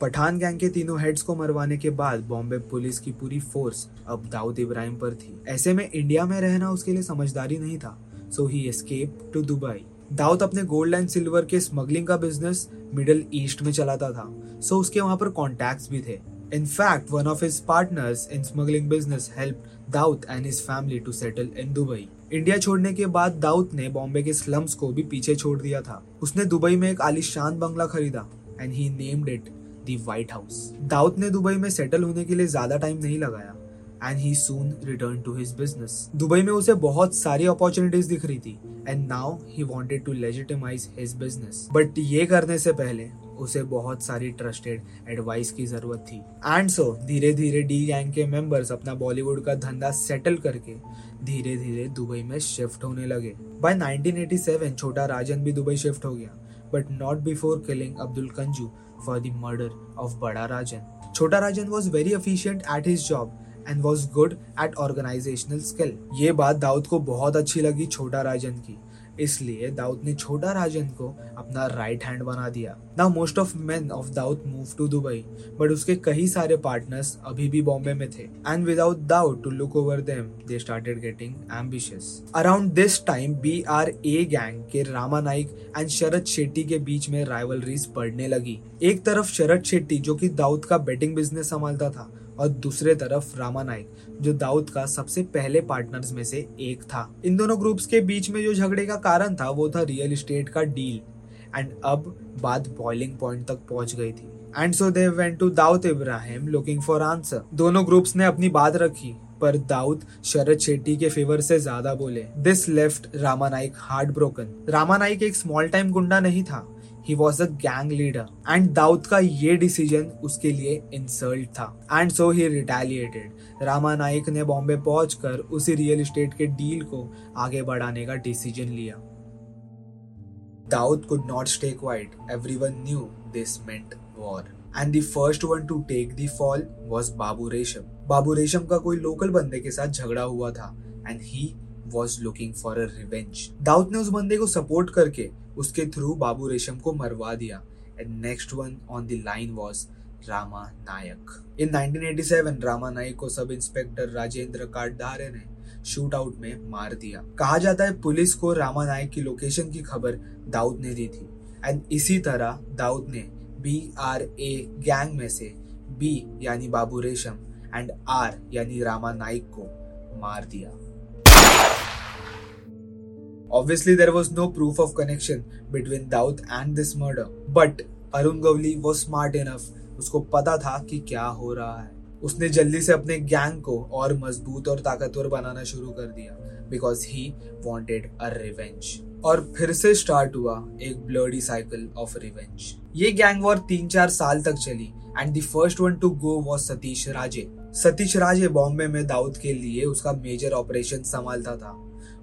Pathan gang के तीनों heads को मरवाने के बाद बॉम्बे पुलिस की पूरी फोर्स अब दाऊद इब्राहिम पर थी। ऐसे में इंडिया में रहना उसके लिए समझदारी नहीं था। So he escape to Dubai Dawood अपने गोल्ड एंड सिल्वर के स्मगलिंग का बिज़नेस मिडिल ईस्ट में चलाता था। सो उसके वहाँ पर कॉन्टैक्ट्स भी थे। Fact, one of his partners in smuggling business helped Daud and his family to settle in Dubai. India छोड़ने के बाद दाऊद ने बॉम्बे के स्लम्स को भी पीछे छोड़ दिया था। उसने दुबई में एक आलिशान बंगला खरीदा and he named it the white house Dawood ने दुबई में सेटल होने के लिए ज़्यादा टाइम नहीं लगाया and he soon return to his business Dubai में उसे बहुत सारी अपॉर्चुनिटीज़ दिख रही थी and now he wanted to legitimise his business but ये करने से पहले उसे बहुत सारी ट्रस्टेड एडवाइस की ज़रूरत थी. एंड सो धीरे धीरे डी गैंग के मेंबर्स अपना बॉलीवुड का धंधा सेटल करके धीरे धीरे दुबई में शिफ्ट होने लगे. बाय 1987 छोटा राजन भी दुबई शिफ्ट हो गया but not before killing Abdul Kunju for the murder of Bada Rajan Chhota Rajan was very efficient at his job and was good at organisational skill ये बात दाऊद को बहुत अच्छी लगी छोटा राजन की इसलिए दाऊद ने छोटा राजन को अपना राइट हैंड बना दिया। ना most of men of Dawood move to Dubai but उसके कई सारे पार्टनर्स अभी भी बॉम्बे में थे। And without doubt to look over them they started getting ambitious around this time B R A gang के रामा नाइक एंड शरद शेट्टी के बीच में राइवलरीज बढ़ने लगी। एक तरफ़ शरद शेट्टी जो कि दाऊद का बेटिंग बिज़नेस संभालता था और दूसरे तरफ़ रामा नाइक जो दाऊद का सबसे पहले पार्टनर्स में से एक था। इन दोनों ग्रुप्स के बीच में जो झगड़े का कारण था, वो था रियल एस्टेट का डील एंड अब बात बॉइलिंग पॉइंट तक पहुँच गई थी। And so they went to Dawood Ibrahim looking for answer दोनों ग्रुप्स ने अपनी बात रखी, पर दाऊद शरद शेट्टी के फेवर से ज़्यादा बोले। This left Rama Naik heart broken Rama Naik एक स्मॉल टाइम गुंडा नहीं था he was a gang leader and Dawood का ये डिसीज़न उसके लिए इंसल्ट था and so he retaliated Rama Naik ने बॉम्बे पहुंचकर उसी रियल एस्टेट के डील को आगे बढ़ाने का डिसीज़न लिया Dawood could not stay quiet everyone knew this meant war and the first one to take the fall was Babu Resham Babu Resham का कोई लोकल बंदे के साथ झगड़ा हुआ था and he was looking for a revenge Dawood ने उस बंदे को सपोर्ट करके उसके थ्रू बाबू रेशम को मरवा दिया। And next one on the line was Rama Nayak. In 1987 Rama Nayak को सब इंस्पेक्टर राजेंद्र काटधारे ने शूट आउट में मार दिया। कहा जाता है पुलिस को रामा नायक की लोकेशन की खबर दाऊद ने दी थी। एंड इसी तरह दाऊद ने बी आर ए गैंग में से बी यानी बाबू रेशम एंड आर यानी रामा नाइक को मार दिया। Obviously, there was no proof of connection between Daud and this murder. But Arun Gawli वो स्मार्ट इनफ उसको पता था कि क्या हो रहा है। उसने जल्दी से अपने गैंग को और मज़बूत और ताकतवर बनाना शुरू कर दिया। Because he wanted a revenge और फिर से स्टार्ट हुआ एक ब्लडी साइकिल ऑफ़ रिवेंज ये गैंग वॉर तीन चार साल तक चली। And the first one to go was Satish Raje Satish Raje Bombay में दाऊद के लिए उसका मेजर ऑपरेशन संभालता था।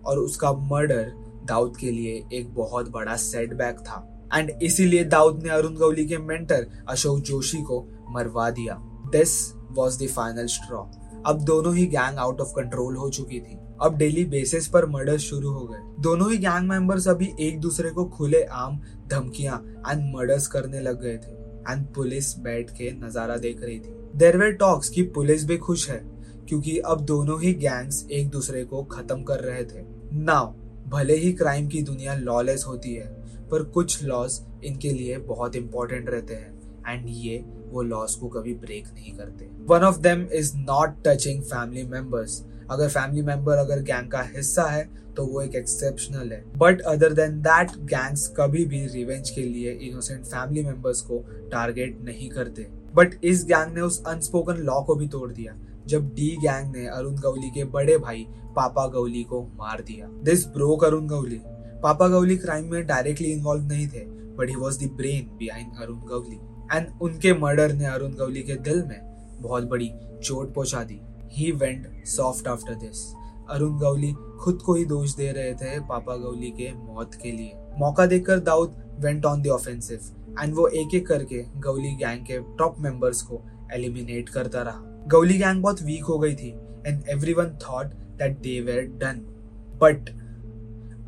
और उसका मर्डर दाऊद के लिए एक बहुत बड़ा सेटबैक था। एंड इसीलिए दाऊद ने अरुण गौली के मेंटर अशोक जोशी को मरवा दिया। This was the final straw अब दोनों ही गैंग आउट ऑफ़ कंट्रोल हो चुकी थी। अब डेली बेसिस पर मर्डर शुरू हो गए। दोनों ही गैंग मेंबर्स अभी एक दूसरे को खुले आम धमकियाँ एंड मर्डर्स करने लग गए थे। एंड पुलिस बैठ के नज़ारा देख रही थी। देर वेर टॉक्स की पुलिस भी खुश है, क्योंकि अब दोनों ही गैंग्स एक दूसरे को खत्म कर रहे थे। नाउ भले ही क्राइम की दुनिया लॉलेस होती है, पर कुछ लॉज इनके लिए बहुत इंपॉर्टेंट रहते हैं एंड ये वो लॉस को कभी ब्रेक नहीं करते। One of them is not touching family members अगर फैमिली मेंबर अगर गैंग का हिस्सा है तो वो एक एक्सेप्शनल है। But other than that gangs कभी भी रिवेंज के लिए इनोसेंट फैमिली मेंबर्स को टारगेट नहीं करते। बट इस गैंग ने उस अनस्पोकन लॉ को भी तोड़ दिया। जब डी गैंग ने अरुण गवली के बड़े भाई पापा गवली को मार दिया। This broke Arun Gawli. Papa Gawli crime में डायरेक्टली इन्वॉल्व नहीं थे but he was the brain behind Arun Gawli. And उनके मर्डर ने अरुण गवली के दिल में बहुत बड़ी चोट पहुँचा दी। He went soft after this Arun Gawli खुद को ही दोष दे रहे थे पापा गवली के मौत के लिए। मौका देखकर Dawood went on the offensive and वो एक एक करके गवली गैंग के टॉप मेंबर्स को एलिमिनेट करता रहा। गौली गैंग बहुत वीक हो गई थी and everyone thought that they were done but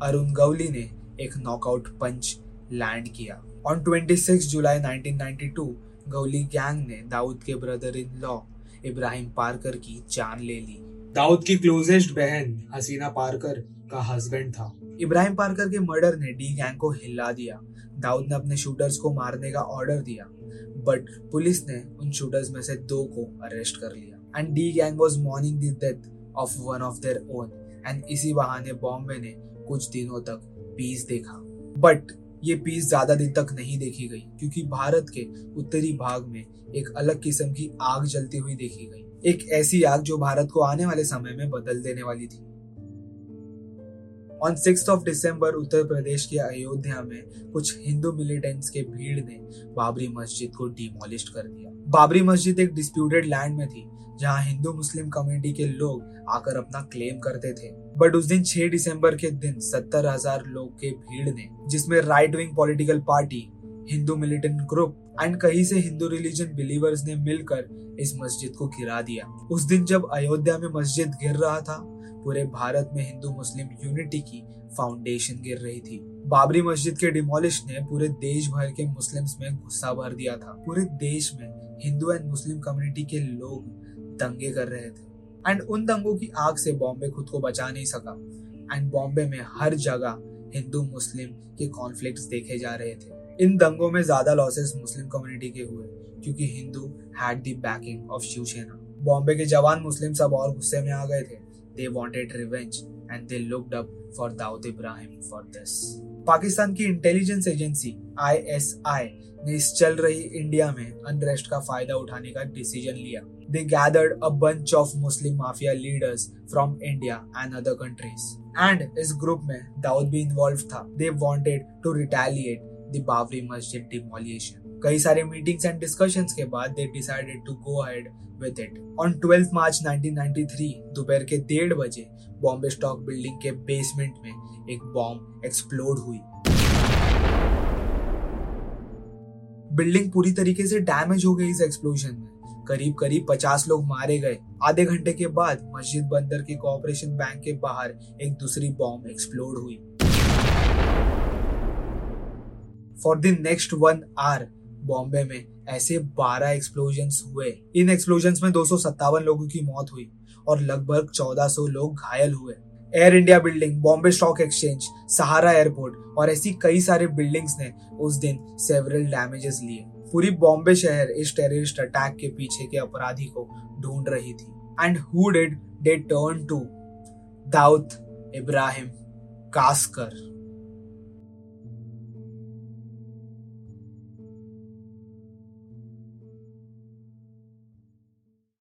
Arun Gawli ने एक नॉकआउट पंच लैंड किया। ऑन 26 जुलाई 1992 गौली गैंग ने दाऊद के brother in law Ibrahim Parkar की जान ले ली। दाऊद की क्लोजेस्ट बहन हसीना पारकर का हस्बैंड था। इब्राहिम पारकर के मर्डर ने डी गैंग को हिला दिया। दाऊद ने अपने शूटर्स को मारने का ऑर्डर दिया। बट पुलिस ने उन शूटर्स में से दो को अरेस्ट कर लिया. And D gang was mourning the death of one of their own and इसी बहाने बॉम्बे ने कुछ दिनों तक पीस देखा. बट ये पीस ज़्यादा दिन तक नहीं देखी गई, क्योंकि भारत के उत्तरी भाग में एक अलग किस्म की आग जलती हुई देखी गई. एक ऐसी आग जो भारत को आने वाले समय में बदल देने वाली थी. On six of December Uttar Pradesh के अयोध्या में कुछ हिंदू मिलिटेंट्स के भीड़ ने बाबरी मस्जिद को डिमोलिश कर दिया। बाबरी मस्जिद एक डिस्प्यूटेड लैंड में थी, जहाँ हिंदू मुस्लिम कम्युनिटी के लोग आकर अपना क्लेम करते थे। बट उस दिन 6 दिसंबर के दिन सत्तर हज़ार लोग के भीड़ ने, जिसमें right wing political party Hindu militant group and कहीं से हिंदू रिलीजन बिलीवर्स ने मिलकर इस मस्जिद को गिरा दिया। उस दिन जब अयोध्या में मस्जिद गिर रहा था पूरे भारत में हिंदू मुस्लिम यूनिटी की फाउंडेशन गिर रही थी। बाबरी मस्जिद के डिमोलिश ने पूरे देश भर के मुस्लिम्स में गुस्सा भर दिया था। पूरे देश में हिंदू एंड मुस्लिम कम्युनिटी के लोग दंगे कर रहे थे। एंड उन दंगों की आग से बॉम्बे खुद को बचा नहीं सका। एंड बॉम्बे में हर जगह हिंदू मुस्लिम के कॉन्फ्लिक्ट देखे जा रहे थे। इन दंगों में ज़्यादा लॉसेस मुस्लिम कम्युनिटी के हुए, क्योंकि Hindu had the backing of Shiv Sena. Bombay के जवान मुस्लिम सब और गुस्से में आ गए थे। They wanted revenge and they looked up for Dawood Ibrahim for this Pakistan की इंटेलिजेंस एजेंसी आईएसआई ने इस चल रही इंडिया में अनरेस्ट का फ़ायदा उठाने का डिसीज़न लिया। They gathered a bunch of Muslim mafia leaders from India and other countries. And इस ग्रुप में दाऊद भी इन्वॉल्व था। They wanted to retaliate the मस्जिद डिमोलिएशन कई सारे मीटिंग्स एंड डिस्कशंस के बाद they decided to go ahead with it on 12 March 1993 दोपहर के डेढ़ बजे बॉम्बे स्टॉक बिल्डिंग के बेसमेंट में एक बॉम्ब एक्सप्लोड हुई। बिल्डिंग पूरी तरीके से डैमेज हो गई इस एक्सप्लोजन में। करीब करीब पचास लोग मारे गए। आधे घंटे के बाद मस्जिद बंदर के कोऑपरेशन बैंक के बाहर एक दूसरी बॉम्ब एक्सप्लोड हुई। For the next one hour Bombay में ऐसे 12 एक्सप्लोजन हुए। इन एक्सप्लोजन में दो लोगों की मौत हुई और लगभग 1400 लोग घायल हुए। Air India building Bombay stock exchange Sahara airport और ऐसी कई सारे बिल्डिंग्स ने उस दिन सेवरल डैमेजेस लिए। पूरी बॉम्बे शहर इस टेररिस्ट अटैक के पीछे के अपराधी को ढूंढ रही थी। And who did they turn to Dawood Ibrahim Kaskar.